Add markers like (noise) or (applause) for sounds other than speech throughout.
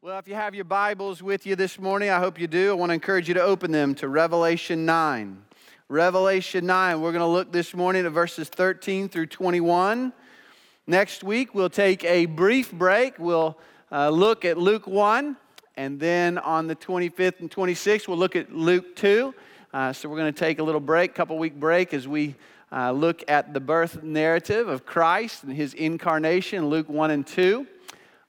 Well, if you have your Bibles with you this morning, I hope you do. I want to encourage you to open them to Revelation 9. Revelation 9, we're going to look this morning at verses 13 through 21. Next week, we'll take a brief break. We'll uh, look at Luke 1, and then on the 25th and 26th, we'll look at Luke 2. Uh, so we're going to take a little break, couple week break, as we uh, look at the birth narrative of Christ and his incarnation, Luke 1 and 2.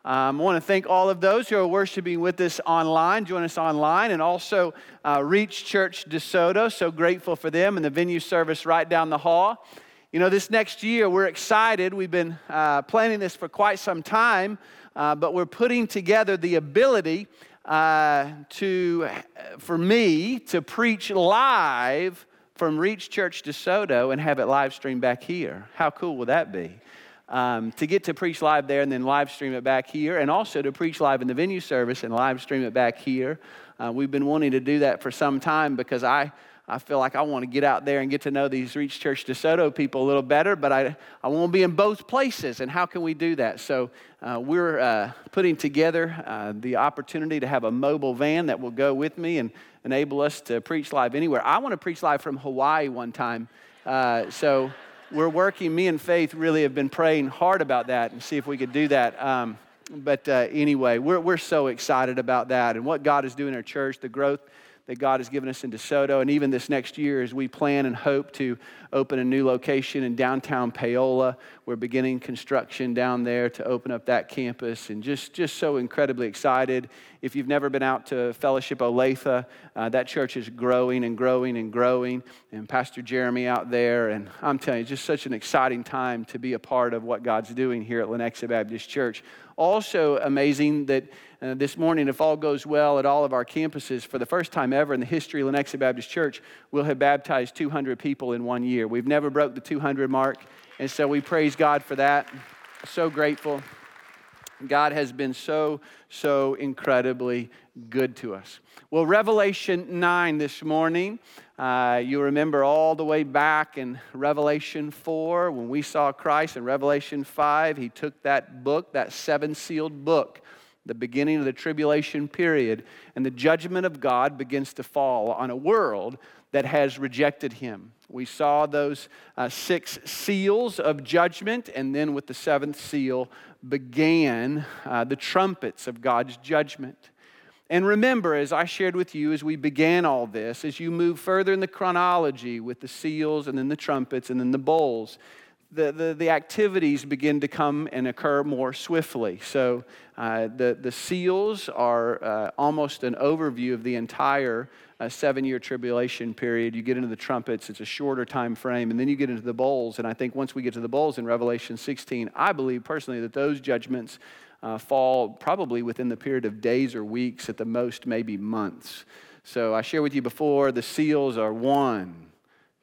Um, I want to thank all of those who are worshiping with us online. Join us online and also uh, Reach Church DeSoto. So grateful for them and the venue service right down the hall. You know, this next year we're excited. We've been uh, planning this for quite some time, uh, but we're putting together the ability uh, to, for me to preach live from Reach Church DeSoto and have it live streamed back here. How cool would that be? Um, to get to preach live there and then live stream it back here, and also to preach live in the venue service and live stream it back here. Uh, we've been wanting to do that for some time because I, I feel like I want to get out there and get to know these Reach Church DeSoto people a little better, but I, I want to be in both places. And how can we do that? So uh, we're uh, putting together uh, the opportunity to have a mobile van that will go with me and enable us to preach live anywhere. I want to preach live from Hawaii one time. Uh, so we're working, me and Faith really have been praying hard about that and see if we could do that. Um, but uh, anyway, we're, we're so excited about that and what God is doing in our church, the growth that God has given us in DeSoto. And even this next year, as we plan and hope to open a new location in downtown Paola, we're beginning construction down there to open up that campus. And just, just so incredibly excited. If you've never been out to Fellowship Olathe, uh, that church is growing and growing and growing. And Pastor Jeremy out there. And I'm telling you, just such an exciting time to be a part of what God's doing here at Lenexa Baptist Church. Also amazing that uh, this morning, if all goes well at all of our campuses, for the first time ever in the history of Lenexa Baptist Church, we'll have baptized 200 people in one year. We've never broke the 200 mark, and so we praise God for that. So grateful. God has been so, so incredibly good to us. Well, Revelation 9 this morning, uh, you remember all the way back in Revelation 4 when we saw Christ. In Revelation 5, he took that book, that seven sealed book, the beginning of the tribulation period, and the judgment of God begins to fall on a world that has rejected him. We saw those uh, six seals of judgment, and then with the seventh seal began uh, the trumpets of God's judgment. And remember, as I shared with you as we began all this, as you move further in the chronology with the seals and then the trumpets and then the bowls, the, the, the activities begin to come and occur more swiftly. So uh, the, the seals are uh, almost an overview of the entire uh, seven year tribulation period. You get into the trumpets, it's a shorter time frame, and then you get into the bowls. And I think once we get to the bowls in Revelation 16, I believe personally that those judgments uh, fall probably within the period of days or weeks, at the most, maybe months. So I shared with you before the seals are one,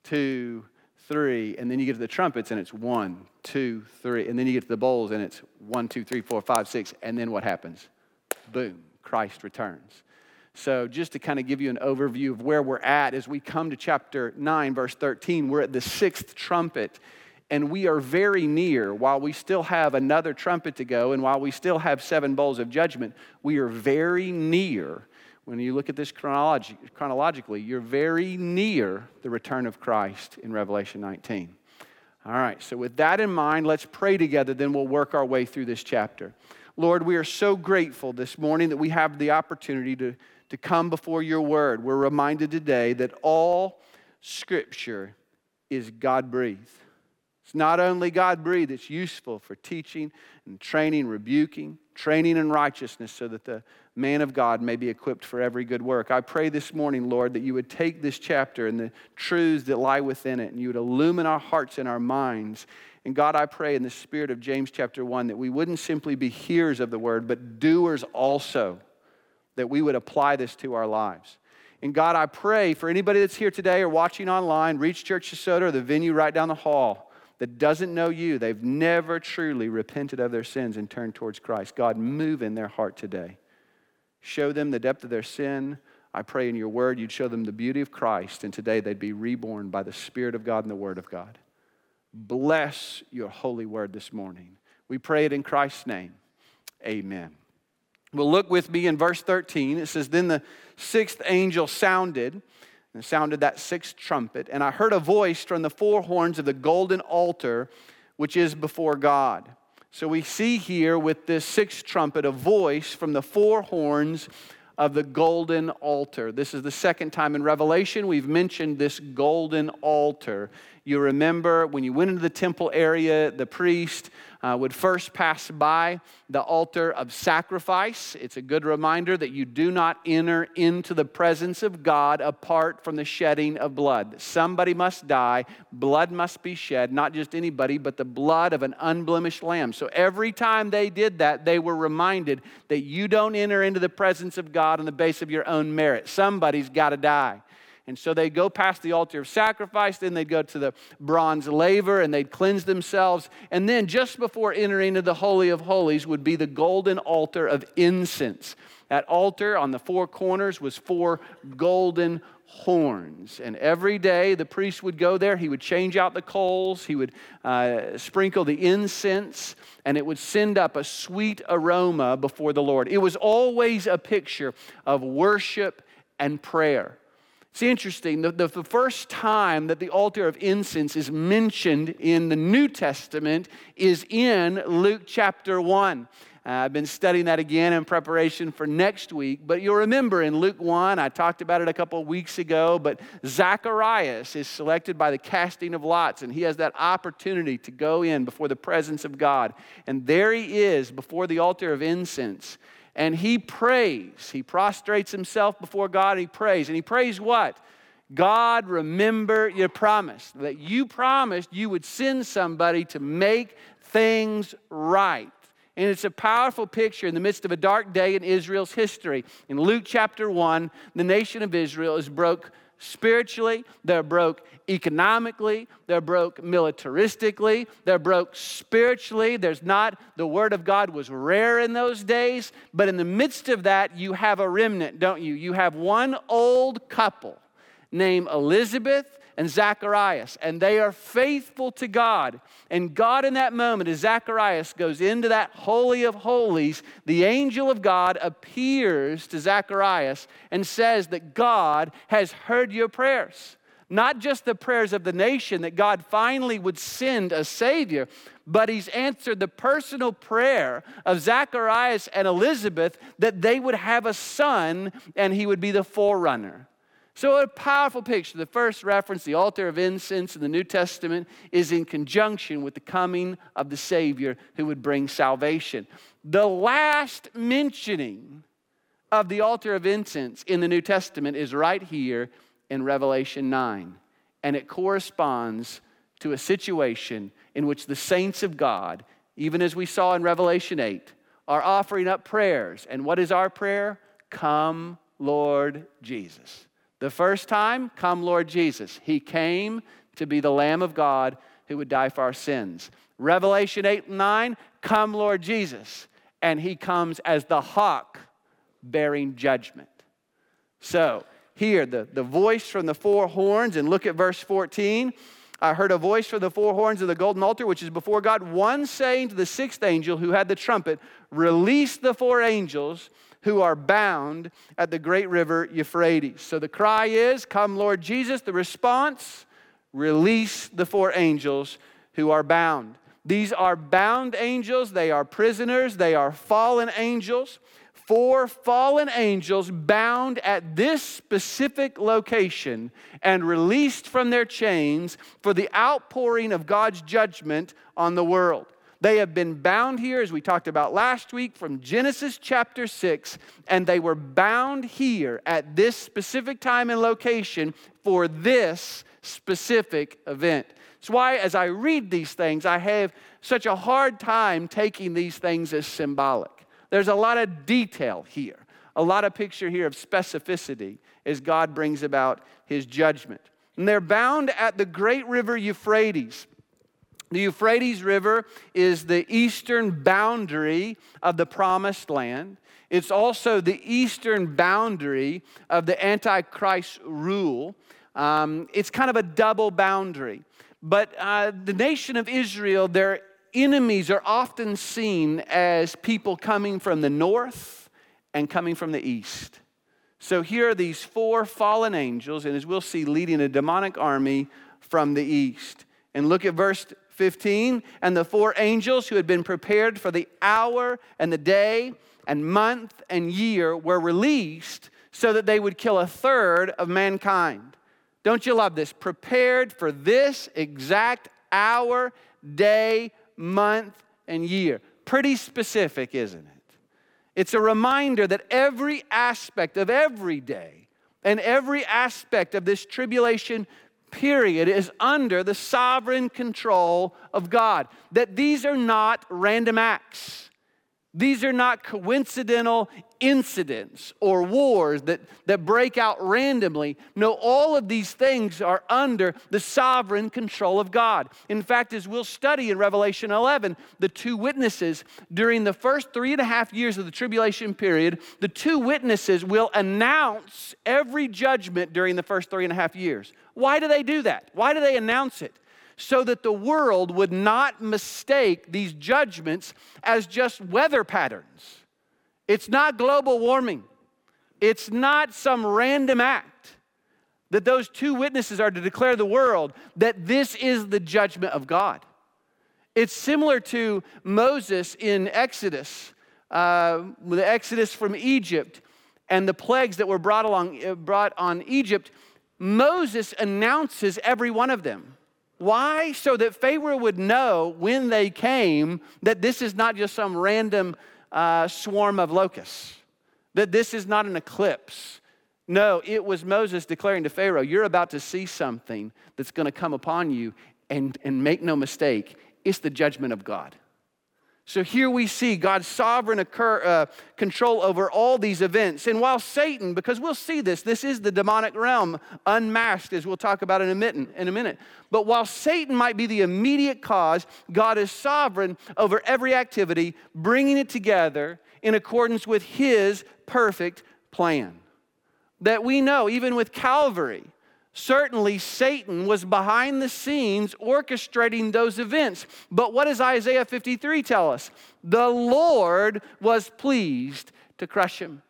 two, three, and then you get to the trumpets and it's one, two, three, and then you get to the bowls and it's one, two, three, four, five, six, and then what happens? Boom, Christ returns. So, just to kind of give you an overview of where we're at as we come to chapter 9, verse 13, we're at the sixth trumpet, and we are very near. While we still have another trumpet to go, and while we still have seven bowls of judgment, we are very near when you look at this chronologi- chronologically, you're very near the return of Christ in Revelation 19. All right, so with that in mind, let's pray together, then we'll work our way through this chapter. Lord, we are so grateful this morning that we have the opportunity to, to come before your word. We're reminded today that all scripture is God breathed. It's not only God breathed, it's useful for teaching and training, rebuking, training in righteousness so that the man of God may be equipped for every good work. I pray this morning, Lord, that you would take this chapter and the truths that lie within it and you would illumine our hearts and our minds. And God, I pray in the spirit of James chapter 1 that we wouldn't simply be hearers of the word, but doers also, that we would apply this to our lives. And God, I pray for anybody that's here today or watching online, Reach Church DeSoto or the venue right down the hall that doesn't know you, they've never truly repented of their sins and turned towards Christ. God, move in their heart today. Show them the depth of their sin. I pray in your word you'd show them the beauty of Christ, and today they'd be reborn by the Spirit of God and the Word of God. Bless your holy word this morning. We pray it in Christ's name. Amen. Well, look with me in verse 13. It says, Then the sixth angel sounded, and sounded that sixth trumpet, and I heard a voice from the four horns of the golden altar which is before God. So we see here with this sixth trumpet a voice from the four horns of the golden altar. This is the second time in Revelation we've mentioned this golden altar. You remember when you went into the temple area, the priest uh, would first pass by the altar of sacrifice. It's a good reminder that you do not enter into the presence of God apart from the shedding of blood. Somebody must die, blood must be shed, not just anybody, but the blood of an unblemished lamb. So every time they did that, they were reminded that you don't enter into the presence of God on the base of your own merit. Somebody's got to die. And so they'd go past the altar of sacrifice, then they'd go to the bronze laver and they'd cleanse themselves. And then just before entering into the Holy of Holies would be the golden altar of incense. That altar on the four corners was four golden horns. And every day the priest would go there, he would change out the coals, he would uh, sprinkle the incense, and it would send up a sweet aroma before the Lord. It was always a picture of worship and prayer. It's interesting, the, the, the, first time that the altar of incense is mentioned in the New Testament is in Luke chapter 1. Uh, I've been studying that again in preparation for next week. But you'll remember in Luke 1, I talked about it a couple of weeks ago, but Zacharias is selected by the casting of lots, and he has that opportunity to go in before the presence of God. And there he is before the altar of incense and he prays. He prostrates himself before God he prays. And he prays what? God, remember your promise that you promised you would send somebody to make things right. And it's a powerful picture in the midst of a dark day in Israel's history. In Luke chapter 1, the nation of Israel is broke spiritually, they're broke economically, they're broke militaristically, they're broke spiritually. There's not, the Word of God was rare in those days, but in the midst of that, you have a remnant, don't you? You have one old couple named Elizabeth and Zacharias, and they are faithful to God. And God, in that moment, as Zacharias goes into that Holy of Holies, the angel of God appears to Zacharias and says that God has heard your prayers. Not just the prayers of the nation that God finally would send a Savior, but He's answered the personal prayer of Zacharias and Elizabeth that they would have a son and he would be the forerunner. So, a powerful picture. The first reference, the altar of incense in the New Testament, is in conjunction with the coming of the Savior who would bring salvation. The last mentioning of the altar of incense in the New Testament is right here in Revelation 9. And it corresponds to a situation in which the saints of God, even as we saw in Revelation 8, are offering up prayers. And what is our prayer? Come, Lord Jesus. The first time, come Lord Jesus. He came to be the Lamb of God who would die for our sins. Revelation 8 and 9, come Lord Jesus. And he comes as the hawk bearing judgment. So, here, the, the voice from the four horns, and look at verse 14. I heard a voice from the four horns of the golden altar, which is before God, one saying to the sixth angel who had the trumpet, Release the four angels who are bound at the great river Euphrates. So the cry is, Come, Lord Jesus. The response, release the four angels who are bound. These are bound angels, they are prisoners, they are fallen angels. Four fallen angels bound at this specific location and released from their chains for the outpouring of God's judgment on the world. They have been bound here, as we talked about last week, from Genesis chapter 6, and they were bound here at this specific time and location for this specific event. That's why, as I read these things, I have such a hard time taking these things as symbolic. There's a lot of detail here, a lot of picture here of specificity as God brings about his judgment. And they're bound at the great river Euphrates. The Euphrates River is the eastern boundary of the promised land. It's also the eastern boundary of the Antichrist rule. Um, it's kind of a double boundary. But uh, the nation of Israel, their enemies are often seen as people coming from the north and coming from the east. So here are these four fallen angels, and as we'll see, leading a demonic army from the east. And look at verse 15. And the four angels who had been prepared for the hour and the day and month and year were released so that they would kill a third of mankind. Don't you love this? Prepared for this exact hour, day, month, and year. Pretty specific, isn't it? It's a reminder that every aspect of every day and every aspect of this tribulation period is under the sovereign control of God. That these are not random acts. These are not coincidental incidents or wars that, that break out randomly. No, all of these things are under the sovereign control of God. In fact, as we'll study in Revelation 11, the two witnesses during the first three and a half years of the tribulation period, the two witnesses will announce every judgment during the first three and a half years. Why do they do that? Why do they announce it? So that the world would not mistake these judgments as just weather patterns. It's not global warming, it's not some random act. That those two witnesses are to declare the world that this is the judgment of God. It's similar to Moses in Exodus, uh, the Exodus from Egypt, and the plagues that were brought along uh, brought on Egypt. Moses announces every one of them. Why? So that Pharaoh would know when they came that this is not just some random uh, swarm of locusts, that this is not an eclipse. No, it was Moses declaring to Pharaoh, You're about to see something that's going to come upon you, and, and make no mistake, it's the judgment of God. So here we see God's sovereign occur, uh, control over all these events. And while Satan, because we'll see this, this is the demonic realm unmasked, as we'll talk about in a, minute, in a minute. But while Satan might be the immediate cause, God is sovereign over every activity, bringing it together in accordance with his perfect plan. That we know, even with Calvary, Certainly, Satan was behind the scenes orchestrating those events. But what does Isaiah 53 tell us? The Lord was pleased to crush him.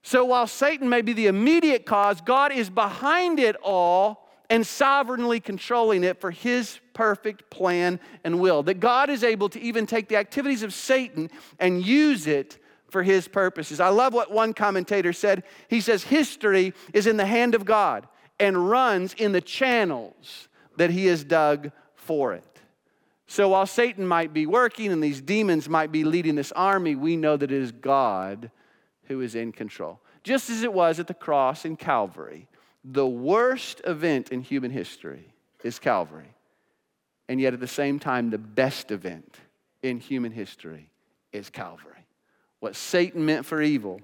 So while Satan may be the immediate cause, God is behind it all and sovereignly controlling it for his perfect plan and will. That God is able to even take the activities of Satan and use it for his purposes. I love what one commentator said. He says, History is in the hand of God and runs in the channels that he has dug for it. So while Satan might be working and these demons might be leading this army, we know that it is God who is in control. Just as it was at the cross in Calvary, the worst event in human history is Calvary. And yet at the same time, the best event in human history is Calvary. What Satan meant for evil,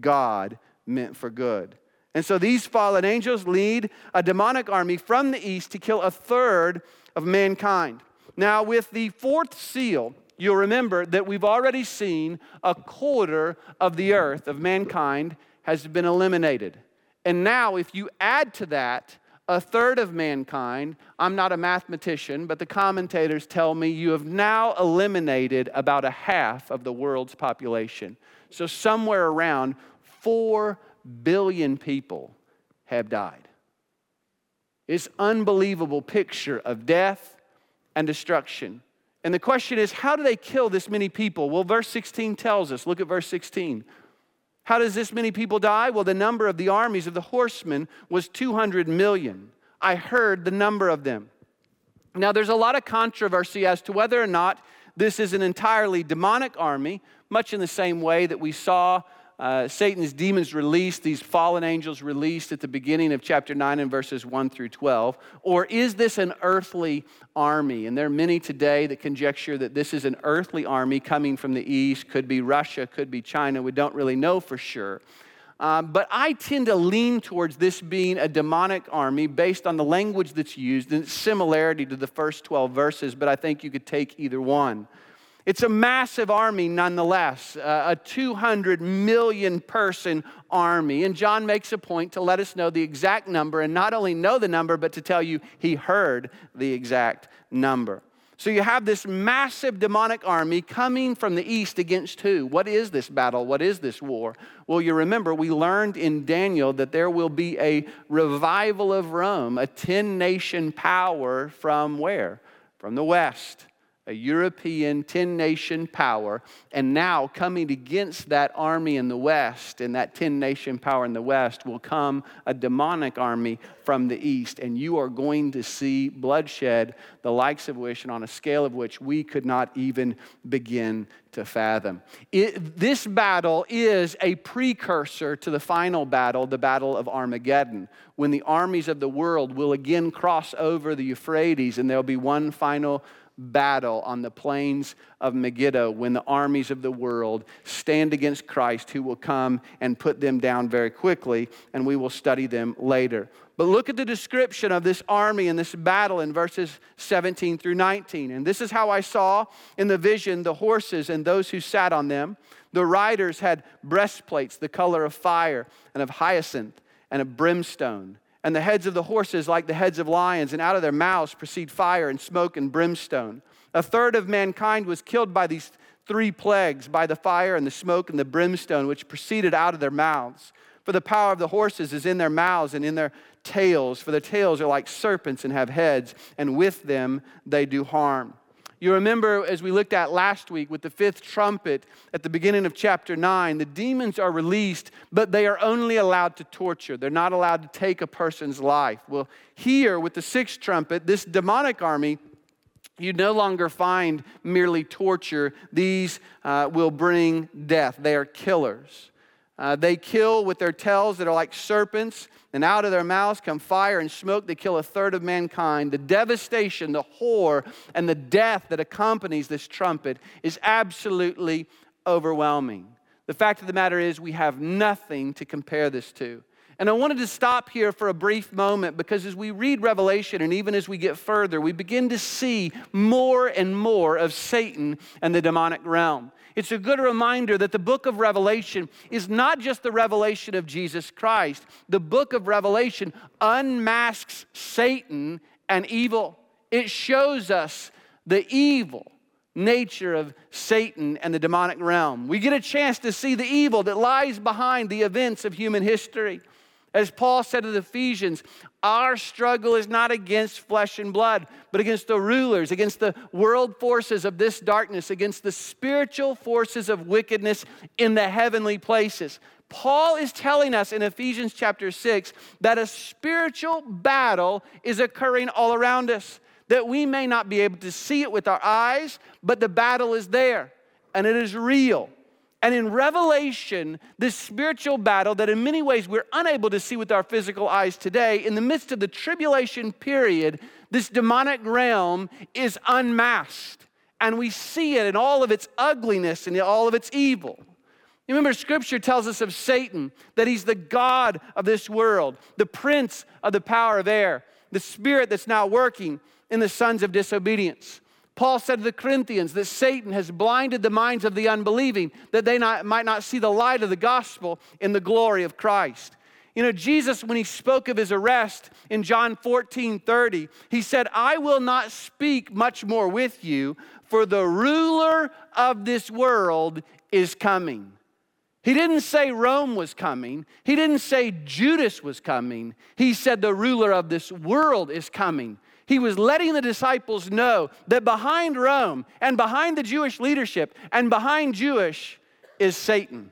God meant for good. And so these fallen angels lead a demonic army from the east to kill a third of mankind. Now, with the fourth seal, you'll remember that we've already seen a quarter of the earth of mankind has been eliminated. And now, if you add to that a third of mankind, I'm not a mathematician, but the commentators tell me you have now eliminated about a half of the world's population. So, somewhere around 4 billion people have died. It's unbelievable picture of death and destruction. And the question is, how do they kill this many people? Well, verse 16 tells us. Look at verse 16. How does this many people die? Well, the number of the armies of the horsemen was 200 million. I heard the number of them. Now, there's a lot of controversy as to whether or not this is an entirely demonic army, much in the same way that we saw uh, Satan's demons released, these fallen angels released at the beginning of chapter 9 and verses 1 through 12? Or is this an earthly army? And there are many today that conjecture that this is an earthly army coming from the east, could be Russia, could be China. We don't really know for sure. Um, but I tend to lean towards this being a demonic army based on the language that's used and its similarity to the first 12 verses, but I think you could take either one. It's a massive army nonetheless, uh, a 200 million person army. And John makes a point to let us know the exact number, and not only know the number, but to tell you he heard the exact number. So you have this massive demonic army coming from the east against who? What is this battle? What is this war? Well, you remember we learned in Daniel that there will be a revival of Rome, a 10 nation power from where? From the west a European 10 nation power, and now coming against that army in the West and that 10 nation power in the West will come a demonic army from the East. And you are going to see bloodshed, the likes of which, and on a scale of which we could not even begin to fathom. It, this battle is a precursor to the final battle, the Battle of Armageddon, when the armies of the world will again cross over the Euphrates and there'll be one final battle on the plains of Megiddo when the armies of the world stand against Christ, who will come and put them down very quickly, and we will study them later. But look at the description of this army and this battle in verses 17 through 19. And this is how I saw in the vision the horses and those who sat on them. The riders had breastplates the color of fire and of hyacinth and of brimstone and the heads of the horses like the heads of lions, and out of their mouths proceed fire and smoke and brimstone. A third of mankind was killed by these three plagues by the fire and the smoke and the brimstone which proceeded out of their mouths. For the power of the horses is in their mouths and in their tails, for their tails are like serpents and have heads, and with them they do harm. You remember, as we looked at last week with the fifth trumpet at the beginning of chapter 9, the demons are released, but they are only allowed to torture. They're not allowed to take a person's life. Well, here with the sixth trumpet, this demonic army you no longer find merely torture. These uh, will bring death. They are killers. Uh, they kill with their tails that are like serpents, and out of their mouths come fire and smoke. They kill a third of mankind. The devastation, the horror, and the death that accompanies this trumpet is absolutely overwhelming. The fact of the matter is, we have nothing to compare this to. And I wanted to stop here for a brief moment because as we read Revelation and even as we get further, we begin to see more and more of Satan and the demonic realm. It's a good reminder that the book of Revelation is not just the revelation of Jesus Christ. The book of Revelation unmasks Satan and evil. It shows us the evil nature of Satan and the demonic realm. We get a chance to see the evil that lies behind the events of human history. As Paul said to the Ephesians, our struggle is not against flesh and blood, but against the rulers, against the world forces of this darkness, against the spiritual forces of wickedness in the heavenly places. Paul is telling us in Ephesians chapter 6 that a spiritual battle is occurring all around us, that we may not be able to see it with our eyes, but the battle is there and it is real. And in Revelation, this spiritual battle that in many ways we're unable to see with our physical eyes today, in the midst of the tribulation period, this demonic realm is unmasked. And we see it in all of its ugliness and all of its evil. You remember, scripture tells us of Satan that he's the God of this world, the prince of the power of air, the spirit that's now working in the sons of disobedience. Paul said to the Corinthians that Satan has blinded the minds of the unbelieving that they not, might not see the light of the gospel in the glory of Christ. You know, Jesus, when he spoke of his arrest in John 14 30, he said, I will not speak much more with you, for the ruler of this world is coming. He didn't say Rome was coming. He didn't say Judas was coming. He said the ruler of this world is coming. He was letting the disciples know that behind Rome and behind the Jewish leadership and behind Judas is Satan.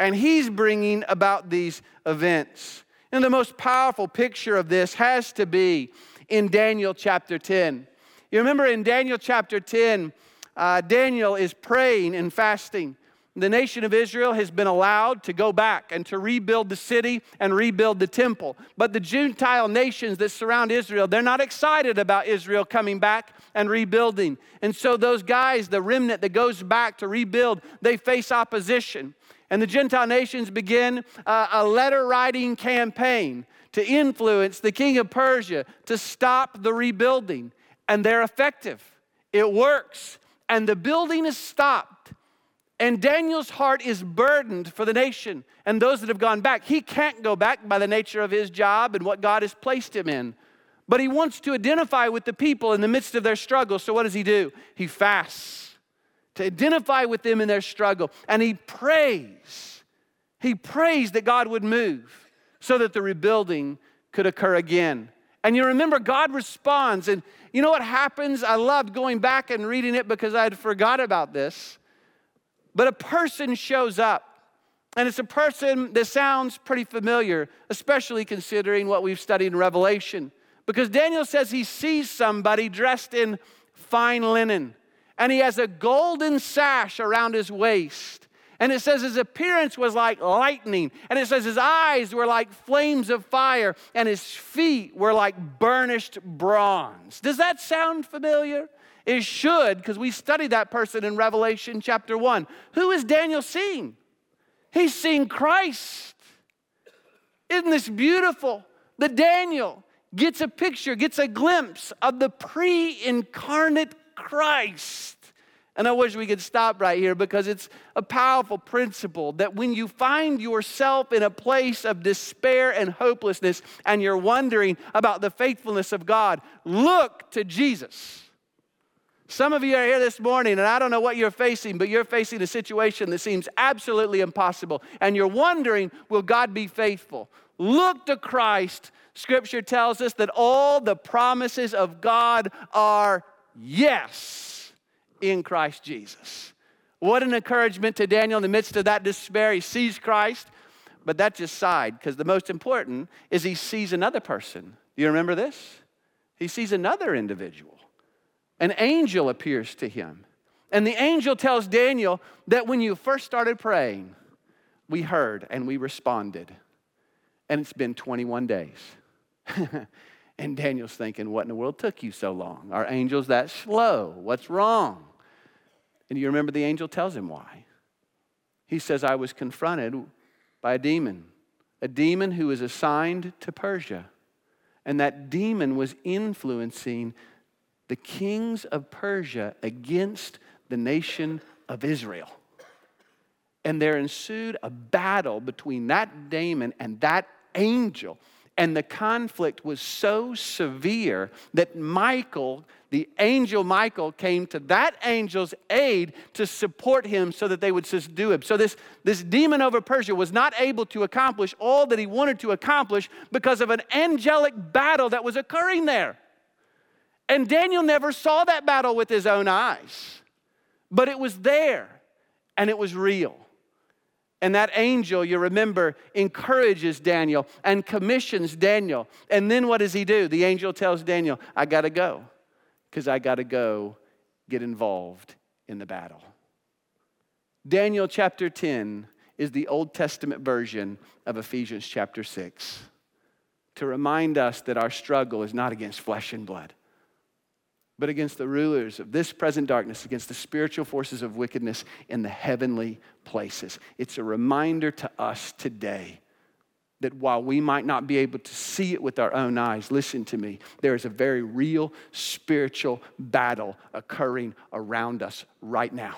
And he's bringing about these events. And the most powerful picture of this has to be in Daniel chapter 10. You remember in Daniel chapter 10, uh, Daniel is praying and fasting the nation of Israel has been allowed to go back and to rebuild the city and rebuild the temple. But the Gentile nations that surround Israel, they're not excited about Israel coming back and rebuilding. And so those guys, the remnant that goes back to rebuild, they face opposition. And the Gentile nations begin uh, a letter writing campaign to influence the king of Persia to stop the rebuilding. And they're effective, it works. And the building is stopped. And Daniel's heart is burdened for the nation and those that have gone back. He can't go back by the nature of his job and what God has placed him in. But he wants to identify with the people in the midst of their struggle. So what does he do? He fasts to identify with them in their struggle. And he prays. He prays that God would move so that the rebuilding could occur again. And you remember God responds. And you know what happens? I loved going back and reading it because I had forgot about this. But a person shows up. And it's a person that sounds pretty familiar, especially considering what we've studied in Revelation. Because Daniel says he sees somebody dressed in fine linen, and he has a golden sash around his waist. And it says his appearance was like lightning. And it says his eyes were like flames of fire, and his feet were like burnished bronze. Does that sound familiar? It should, because we studied that person in Revelation chapter 1. Who is Daniel seeing? He's seeing Christ. Isn't this beautiful? The Daniel gets a picture, gets a glimpse of the pre incarnate Christ. And I wish we could stop right here because it's a powerful principle that when you find yourself in a place of despair and hopelessness and you're wondering about the faithfulness of God, look to Jesus. Some of you are here this morning, and I don't know what you're facing, but you're facing a situation that seems absolutely impossible. And you're wondering, will God be faithful? Look to Christ. Scripture tells us that all the promises of God are yes in Christ Jesus. What an encouragement to Daniel in the midst of that despair. He sees Christ, but that just side, because the most important is he sees another person. Do you remember this? He sees another individual an angel appears to him. And the angel tells Daniel that when you first started praying, we heard and we responded. And it's been 21 days. (laughs) and Daniel's thinking, What in the world took you so long? Are angels that slow? What's wrong? And you remember the angel tells him why. He says, I was confronted by a demon, a demon who was assigned to Persia. And that demon was influencing the kings of Persia against the nation of Israel. And there ensued a battle between that demon and that angel. And the conflict was so severe that Michael, the angel Michael, came to that angel's aid to support him so that they would subdue him. So, this, this demon over Persia was not able to accomplish all that he wanted to accomplish because of an angelic battle that was occurring there. And Daniel never saw that battle with his own eyes, but it was there and it was real. And that angel, you remember, encourages Daniel and commissions Daniel. And then what does he do? The angel tells Daniel, I got to go because I got to go get involved in the battle. Daniel chapter 10 is the Old Testament version of Ephesians chapter 6 to remind us that our struggle is not against flesh and blood but against the rulers of this present darkness, against the spiritual forces of wickedness in the heavenly places. It's a reminder to us today that while we might not be able to see it with our own eyes, listen to me, there is a very real spiritual battle occurring around us right now.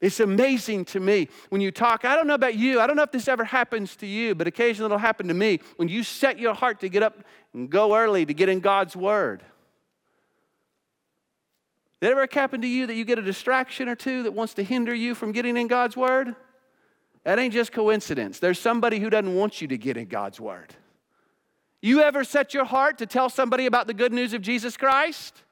It's amazing to me when you talk. I don't know about you. I don't know if this ever happens to you, but occasionally it'll happen to me when you set your heart to get up and go early to get in God's Word. Did it ever happen to you that you get a distraction or two that wants to hinder you from getting in God's Word? That ain't just coincidence. There's somebody who doesn't want you to get in God's Word. You ever set your heart to tell somebody about the good news of Jesus Christ?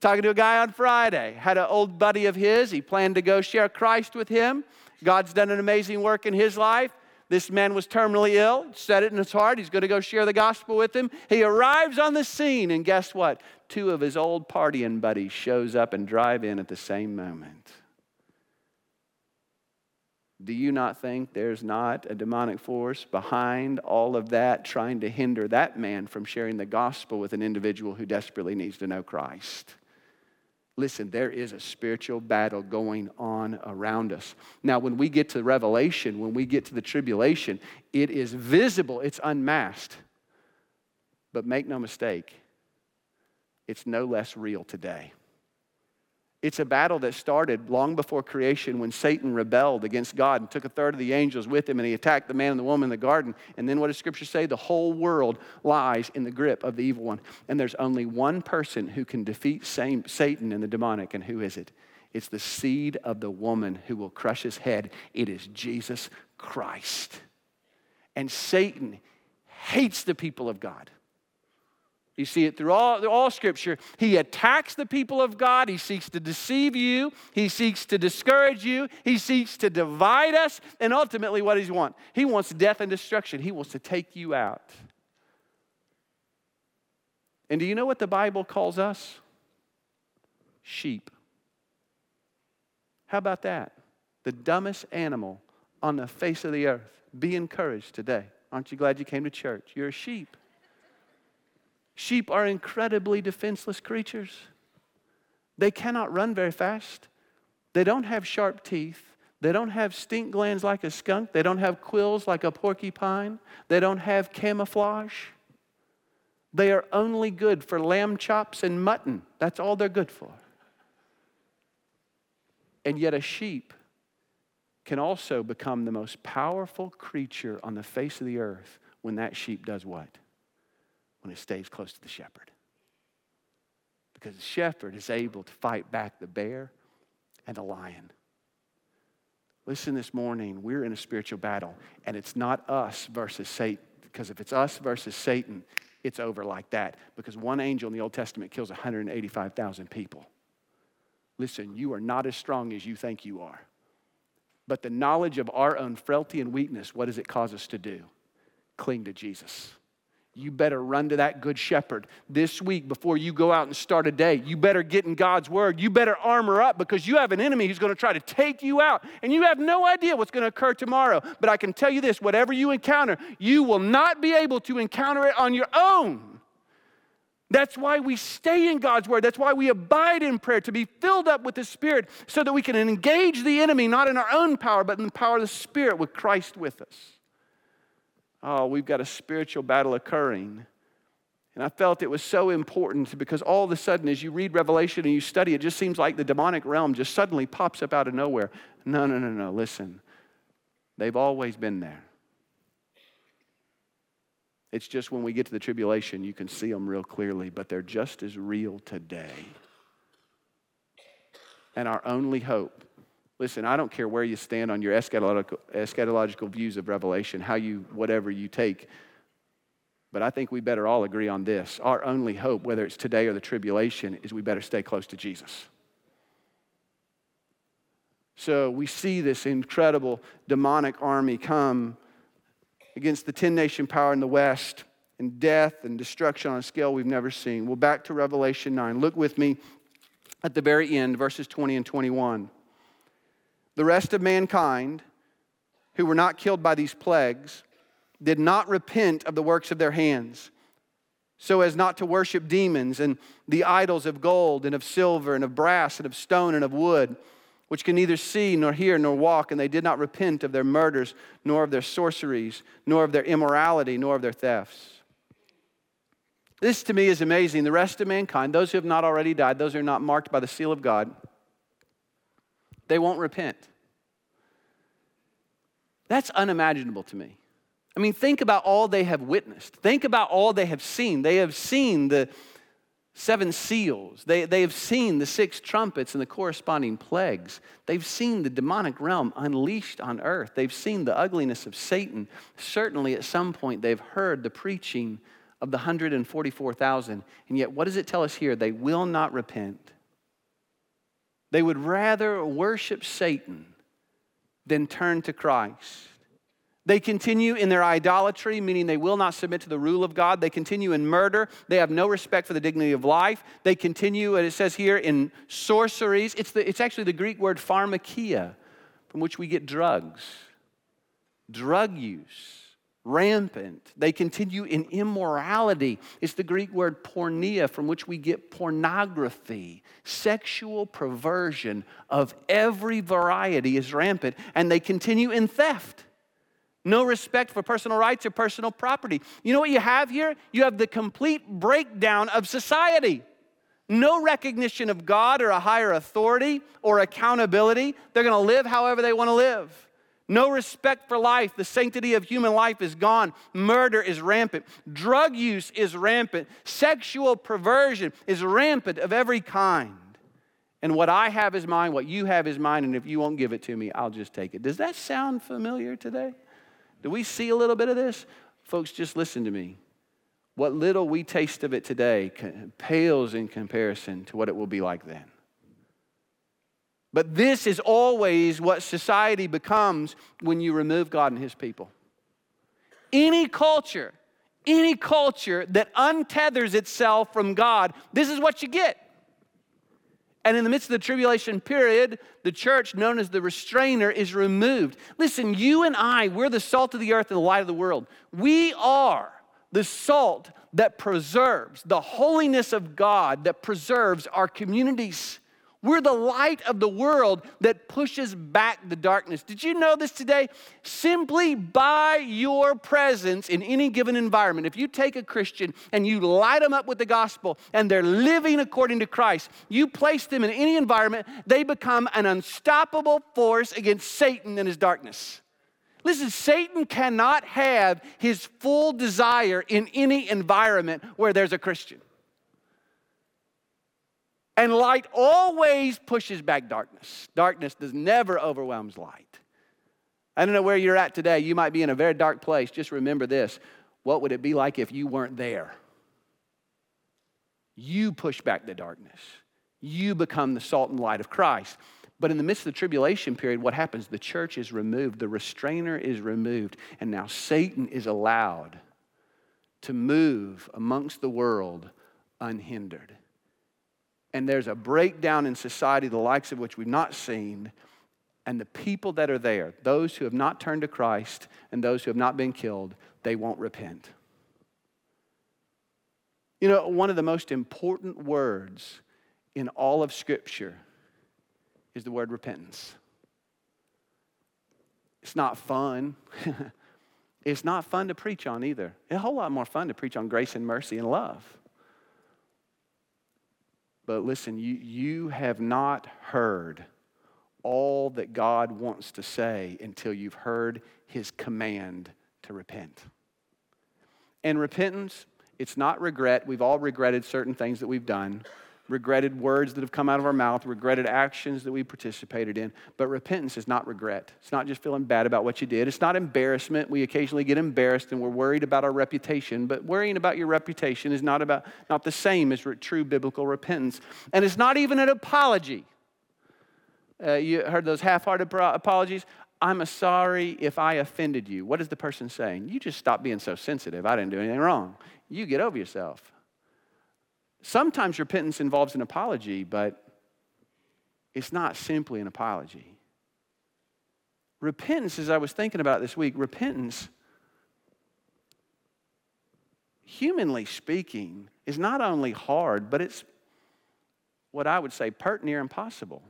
Talking to a guy on Friday, had an old buddy of his. He planned to go share Christ with him. God's done an amazing work in his life. This man was terminally ill, said it in his heart. He's going to go share the gospel with him. He arrives on the scene, and guess what? Two of his old partying buddies shows up and drive in at the same moment. Do you not think there's not a demonic force behind all of that trying to hinder that man from sharing the gospel with an individual who desperately needs to know Christ? Listen, there is a spiritual battle going on around us. Now, when we get to Revelation, when we get to the tribulation, it is visible, it's unmasked. But make no mistake, it's no less real today. It's a battle that started long before creation when Satan rebelled against God and took a third of the angels with him and he attacked the man and the woman in the garden. And then what does Scripture say? The whole world lies in the grip of the evil one. And there's only one person who can defeat Satan and the demonic. And who is it? It's the seed of the woman who will crush his head. It is Jesus Christ. And Satan hates the people of God. You see it through all, through all scripture. He attacks the people of God. He seeks to deceive you. He seeks to discourage you. He seeks to divide us. And ultimately, what does he want? He wants death and destruction. He wants to take you out. And do you know what the Bible calls us? Sheep. How about that? The dumbest animal on the face of the earth. Be encouraged today. Aren't you glad you came to church? You're a sheep. Sheep are incredibly defenseless creatures. They cannot run very fast. They don't have sharp teeth. They don't have stink glands like a skunk. They don't have quills like a porcupine. They don't have camouflage. They are only good for lamb chops and mutton. That's all they're good for. And yet, a sheep can also become the most powerful creature on the face of the earth when that sheep does what? When it stays close to the shepherd. Because the shepherd is able to fight back the bear and the lion. Listen, this morning, we're in a spiritual battle, and it's not us versus Satan. Because if it's us versus Satan, it's over like that. Because one angel in the Old Testament kills 185,000 people. Listen, you are not as strong as you think you are. But the knowledge of our own frailty and weakness, what does it cause us to do? Cling to Jesus you better run to that good shepherd this week before you go out and start a day. You better get in God's word. You better armor up because you have an enemy who's going to try to take you out, and you have no idea what's going to occur tomorrow. But I can tell you this whatever you encounter, you will not be able to encounter it on your own. That's why we stay in God's word. That's why we abide in prayer to be filled up with the Spirit so that we can engage the enemy not in our own power, but in the power of the Spirit with Christ with us oh, we've got a spiritual battle occurring. And I felt it was so important because all of a sudden, as you read Revelation and you study, it just seems like the demonic realm just suddenly pops up out of nowhere. No, no, no, no. Listen, they've always been there. It's just when we get to the tribulation, you can see them real clearly, but they're just as real today. And our only hope Listen, I don't care where you stand on your eschatological, eschatological views of Revelation, how you, whatever you take. But I think we better all agree on this. Our only hope, whether it's today or the tribulation, is we better stay close to Jesus. So we see this incredible demonic army come against the 10 nation power in the West and death and destruction on a scale we've never seen. Well, back to Revelation 9. Look with me at the very end, verses 20 and 21 the rest of mankind who were not killed by these plagues did not repent of the works of their hands, so as not to worship demons and the idols of gold and of silver and of brass and of stone and of wood, which can neither see nor hear nor walk, and they did not repent of their murders, nor of their sorceries, nor of their immorality, nor of their thefts. This to me is amazing. The rest of mankind, those who have not already died, those who are not marked by the seal of God, they won't repent. That's unimaginable to me. I mean, think about all they have witnessed. Think about all they have seen. They have seen the seven seals, they, they have seen the six trumpets and the corresponding plagues. They've seen the demonic realm unleashed on earth. They've seen the ugliness of Satan. Certainly, at some point, they've heard the preaching of the 144,000. And yet, what does it tell us here? They will not repent. They would rather worship Satan than turn to Christ. They continue in their idolatry, meaning they will not submit to the rule of God. They continue in murder. They have no respect for the dignity of life. They continue, and it says here, in sorceries. It's, the, it's actually the Greek word pharmakeia, from which we get drugs, drug use rampant. They continue in immorality. It's the Greek word porneia, from which we get pornography. Sexual perversion of every variety is rampant, and they continue in theft. No respect for personal rights or personal property. You know what you have here? You have the complete breakdown of society. no recognition of God or a higher authority or accountability. They're going to live however they want to live. No respect for life. The sanctity of human life is gone. Murder is rampant. Drug use is rampant. Sexual perversion is rampant of every kind. And what I have is mine, what you have is mine, and if you won't give it to me, I'll just take it. Does that sound familiar today? Do we see a little bit of this? Folks, just listen to me. What little we taste of it today pales in comparison to what it will be like then. But this is always what society becomes when you remove God and His people. Any culture, any culture that untethers itself from God, this is what you get. And in the midst of the tribulation period, the church, known as the restrainer, is removed. Listen, you and I, we're the salt of the earth and the light of the world. We are the salt that preserves the holiness of God, that preserves our communities. We're the light of the world that pushes back the darkness. Did you know this today? Simply by your presence in any given environment, if you take a Christian and you light them up with the gospel and they're living according to Christ, you place them in any environment, they become an unstoppable force against Satan and his darkness. Listen, Satan cannot have his full desire in any environment where there's a Christian. And light always pushes back darkness. Darkness does never overwhelms light. I don't know where you're at today. You might be in a very dark place. Just remember this. What would it be like if you weren't there? You push back the darkness. You become the salt and light of Christ. But in the midst of the tribulation period, what happens? The church is removed, the restrainer is removed, and now Satan is allowed to move amongst the world unhindered and there's a breakdown in society, the likes of which we've not seen. And the people that are there, those who have not turned to Christ and those who have not been killed, they won't repent. You know, one of the most important words in all of Scripture is the word repentance. It's not fun. (laughs) it's not fun to preach on either. It's a whole lot more fun to preach on grace and mercy and love. But listen, you, you have not heard all that God wants to say until you've heard his command to repent. And repentance, it's not regret. We've all regretted certain things that we've done regretted words that have come out of our mouth, regretted actions that we participated in. But repentance is not regret. It's not just feeling bad about what you did. It's not embarrassment. We occasionally get embarrassed and we're worried about our reputation, but worrying about your reputation is not about not the same as true biblical repentance. And it's not even an apology. Uh, you heard those half-hearted apologies? I'm sorry if I offended you. What is the person saying? You just stop being so sensitive. I didn't do anything wrong. You get over yourself. Sometimes repentance involves an apology, but it's not simply an apology. Repentance, as I was thinking about this week, repentance, humanly speaking, is not only hard, but it's what I would say pert near impossible.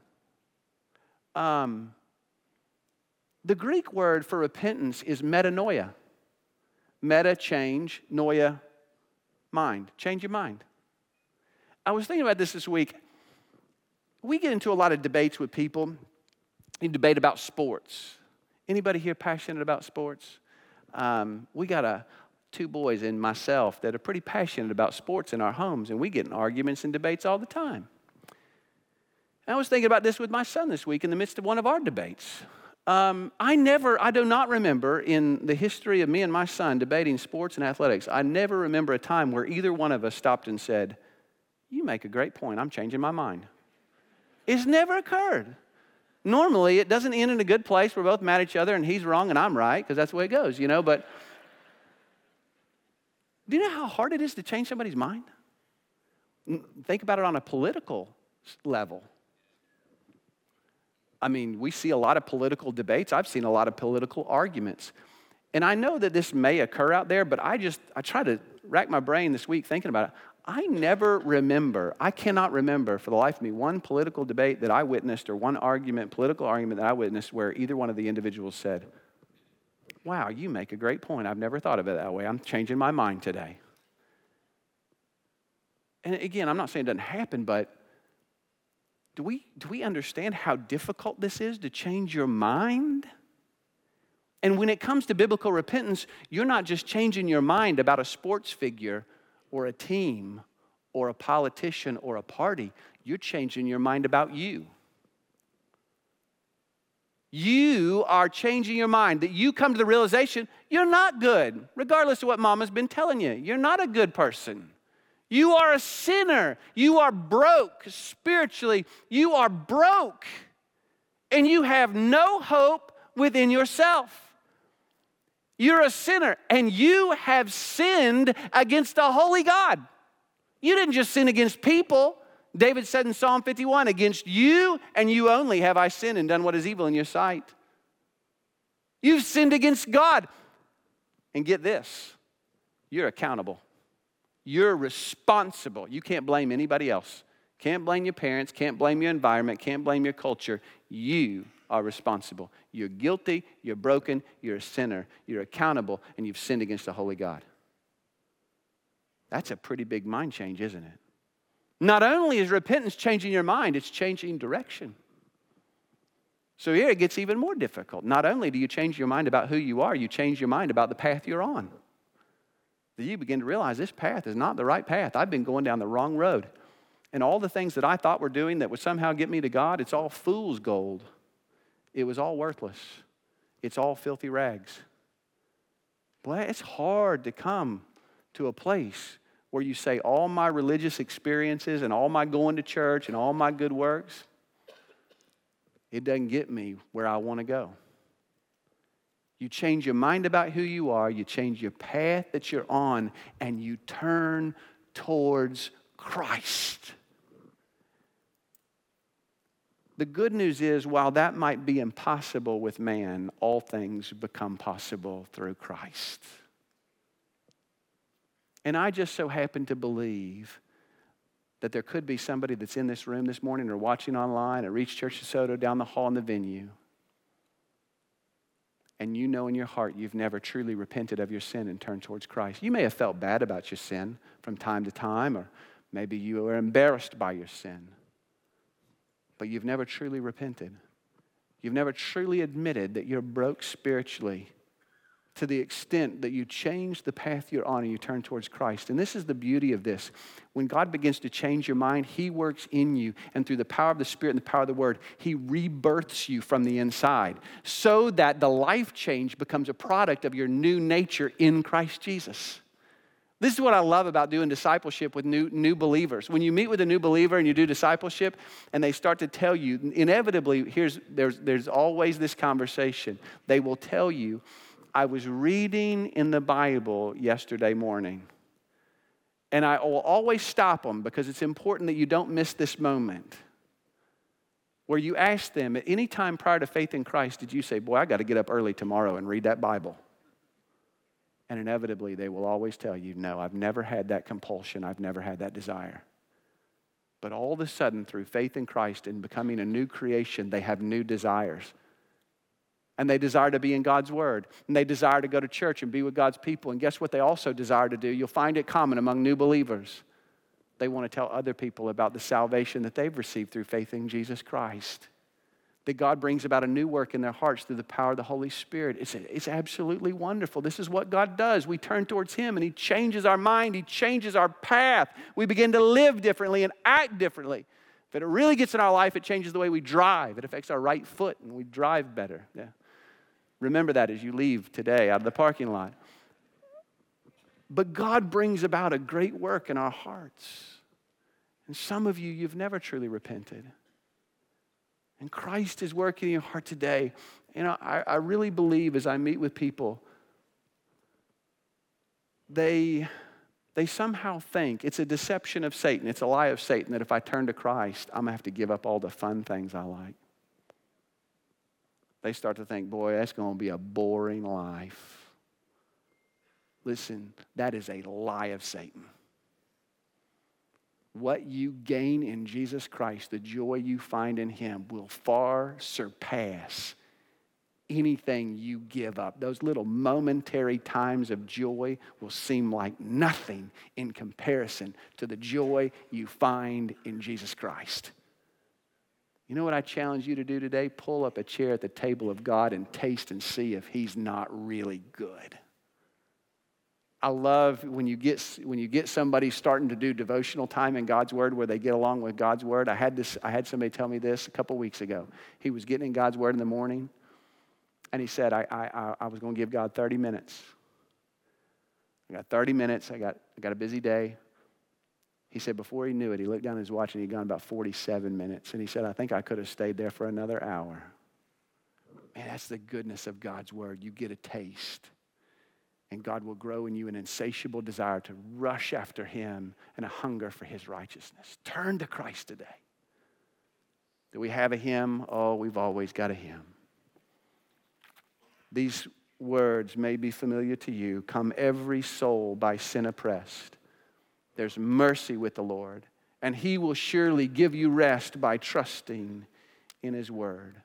Um, the Greek word for repentance is metanoia. Meta, change, noia, mind. Change your mind. I was thinking about this this week. We get into a lot of debates with people. We debate about sports. Anybody here passionate about sports? Um, we got a, two boys and myself that are pretty passionate about sports in our homes, and we get in arguments and debates all the time. I was thinking about this with my son this week in the midst of one of our debates. Um, I never, I do not remember in the history of me and my son debating sports and athletics, I never remember a time where either one of us stopped and said, you make a great point. I'm changing my mind. It's never occurred. Normally, it doesn't end in a good place. We're both mad at each other and he's wrong and I'm right because that's the way it goes, you know. But do you know how hard it is to change somebody's mind? Think about it on a political level. I mean, we see a lot of political debates. I've seen a lot of political arguments. And I know that this may occur out there, but I just, I try to rack my brain this week thinking about it. I never remember, I cannot remember for the life of me, one political debate that I witnessed or one argument, political argument that I witnessed where either one of the individuals said, Wow, you make a great point. I've never thought of it that way. I'm changing my mind today. And again, I'm not saying it doesn't happen, but do we, do we understand how difficult this is to change your mind? And when it comes to biblical repentance, you're not just changing your mind about a sports figure or a team or a politician or a party, you're changing your mind about you. You are changing your mind, that you come to the realization you're not good, regardless of what mama's been telling you. You're not a good person. You are a sinner. You are broke spiritually. You are broke. And you have no hope within yourself. You're a sinner and you have sinned against a holy God. You didn't just sin against people. David said in Psalm 51 Against you and you only have I sinned and done what is evil in your sight. You've sinned against God. And get this you're accountable. You're responsible. You can't blame anybody else. Can't blame your parents, can't blame your environment, can't blame your culture. You are responsible. You're guilty, you're broken, you're a sinner, you're accountable, and you've sinned against the holy God. That's a pretty big mind change, isn't it? Not only is repentance changing your mind, it's changing direction. So here it gets even more difficult. Not only do you change your mind about who you are, you change your mind about the path you're on. You begin to realize this path is not the right path. I've been going down the wrong road. And all the things that I thought were doing that would somehow get me to God, it's all fool's gold. It was all worthless. It's all filthy rags. Boy, it's hard to come to a place where you say, all my religious experiences and all my going to church and all my good works, it doesn't get me where I want to go. You change your mind about who you are, you change your path that you're on, and you turn towards Christ. The good news is, while that might be impossible with man, all things become possible through Christ. And I just so happen to believe that there could be somebody that's in this room this morning or watching online at Reach Church DeSoto down the hall in the venue. And you know in your heart you've never truly repented of your sin and turned towards Christ. You may have felt bad about your sin from time to time, or maybe you were embarrassed by your sin, but you've never truly repented. You've never truly admitted that you're broke spiritually to the extent that you change the path you're on and you turn towards Christ. And this is the beauty of this. When God begins to change your mind, He works in you, and through the power of the Spirit and the power of the Word, He rebirths you from the inside so that the life change becomes a product of your new nature in Christ Jesus. This is what I love about doing discipleship with new, new believers. When you meet with a new believer and you do discipleship, and they start to tell you, inevitably, here's, there's, there's always this conversation. They will tell you, I was reading in the Bible yesterday morning. And I will always stop them because it's important that you don't miss this moment where you ask them at any time prior to faith in Christ, did you say, Boy, I got to get up early tomorrow and read that Bible? And inevitably, they will always tell you, No, I've never had that compulsion, I've never had that desire. But all of a sudden, through faith in Christ and becoming a new creation, they have new desires and they desire to be in God's Word, and they desire to go to church and be with God's people. And guess what they also desire to do? You'll find it common among new believers. They want to tell other people about the salvation that they've received through faith in Jesus Christ. That God brings about a new work in their hearts through the power of the Holy Spirit. It's, it's absolutely wonderful. This is what God does. We turn towards Him and He changes our mind, He changes our path. We begin to live differently and act differently. If it really gets in our life, it changes the way we drive. It affects our right foot and we drive better. Yeah. Remember that as you leave today out of the parking lot. But God brings about a great work in our hearts. And some of you, you've never truly repented. And Christ is working in your heart today. You know, I, I really believe as I meet with people, they, they somehow think it's a deception of Satan, it's a lie of Satan that if I turn to Christ, I'm going to have to give up all the fun things I like they start to think, boy, that's going to be a boring life. Listen, that is a lie of Satan. What you gain in Jesus Christ, the joy you find in Him, will far surpass anything you give up. Those little momentary times of joy will seem like nothing in comparison to the joy you find in Jesus Christ. You know what I challenge you to do today? Pull up a chair at the table of God and taste and see if He's not really good. I love when you get when you get somebody starting to do devotional time in God's Word where they get along with God's Word. I had this. I had somebody tell me this a couple weeks ago. He was getting in God's Word in the morning, and he said, "I I, I was going to give God 30 minutes. I got 30 minutes. I got I got a busy day. He said before he knew it, he looked down at his watch and he'd gone about 47 minutes. And he said, I think I could have stayed there for another hour. Man, that's the goodness of God's word. You get a taste and God will grow in you an insatiable desire to rush after Him and a hunger for His righteousness. Turn to Christ today. Do we have a hymn? Oh, we've always got a hymn. These words may be familiar to you. Come, every soul by sin oppressed. There's mercy with the Lord, and He will surely give you rest by trusting in His word.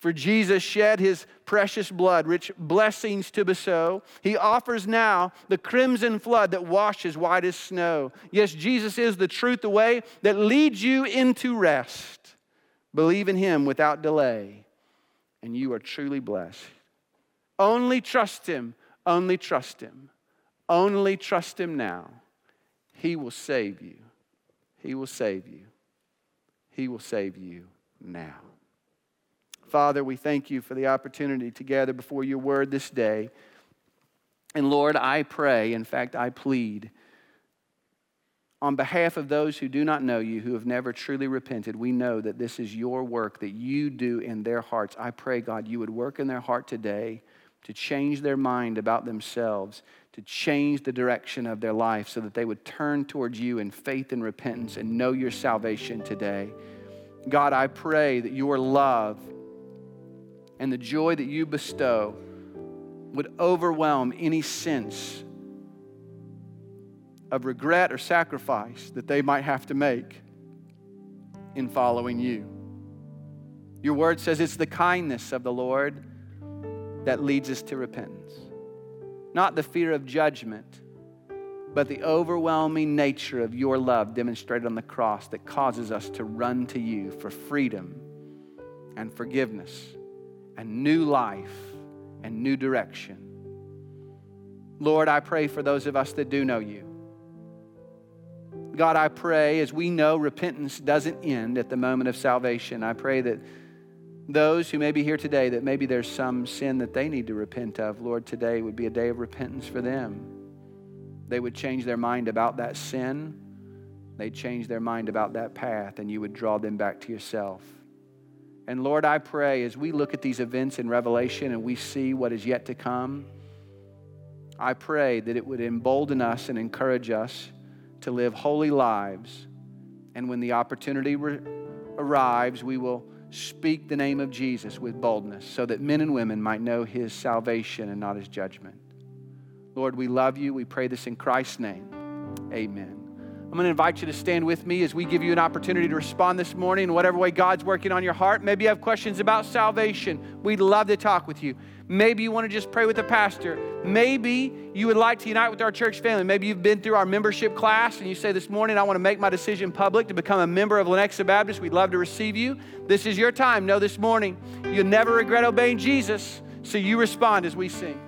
For Jesus shed his precious blood, rich blessings to bestow. He offers now the crimson flood that washes white as snow. Yes, Jesus is the truth, the way that leads you into rest. Believe in him without delay, and you are truly blessed. Only trust him, only trust him, only trust him now. He will save you. He will save you. He will save you now. Father, we thank you for the opportunity to gather before your word this day. And Lord, I pray, in fact, I plead, on behalf of those who do not know you, who have never truly repented, we know that this is your work that you do in their hearts. I pray, God, you would work in their heart today to change their mind about themselves, to change the direction of their life so that they would turn towards you in faith and repentance and know your salvation today. God, I pray that your love and the joy that you bestow would overwhelm any sense of regret or sacrifice that they might have to make in following you. Your word says it's the kindness of the Lord that leads us to repentance, not the fear of judgment, but the overwhelming nature of your love demonstrated on the cross that causes us to run to you for freedom and forgiveness and new life and new direction. Lord, I pray for those of us that do know you. God, I pray as we know repentance doesn't end at the moment of salvation, I pray that those who may be here today, that maybe there's some sin that they need to repent of, Lord, today would be a day of repentance for them. They would change their mind about that sin, they'd change their mind about that path, and you would draw them back to yourself. And Lord, I pray as we look at these events in Revelation and we see what is yet to come, I pray that it would embolden us and encourage us to live holy lives. And when the opportunity re- arrives, we will speak the name of Jesus with boldness so that men and women might know his salvation and not his judgment. Lord, we love you. We pray this in Christ's name. Amen. I'm going to invite you to stand with me as we give you an opportunity to respond this morning in whatever way God's working on your heart. Maybe you have questions about salvation. We'd love to talk with you. Maybe you want to just pray with the pastor. Maybe you would like to unite with our church family. Maybe you've been through our membership class and you say this morning, I want to make my decision public to become a member of Lenexa Baptist. We'd love to receive you. This is your time. Know this morning, you'll never regret obeying Jesus. So you respond as we sing.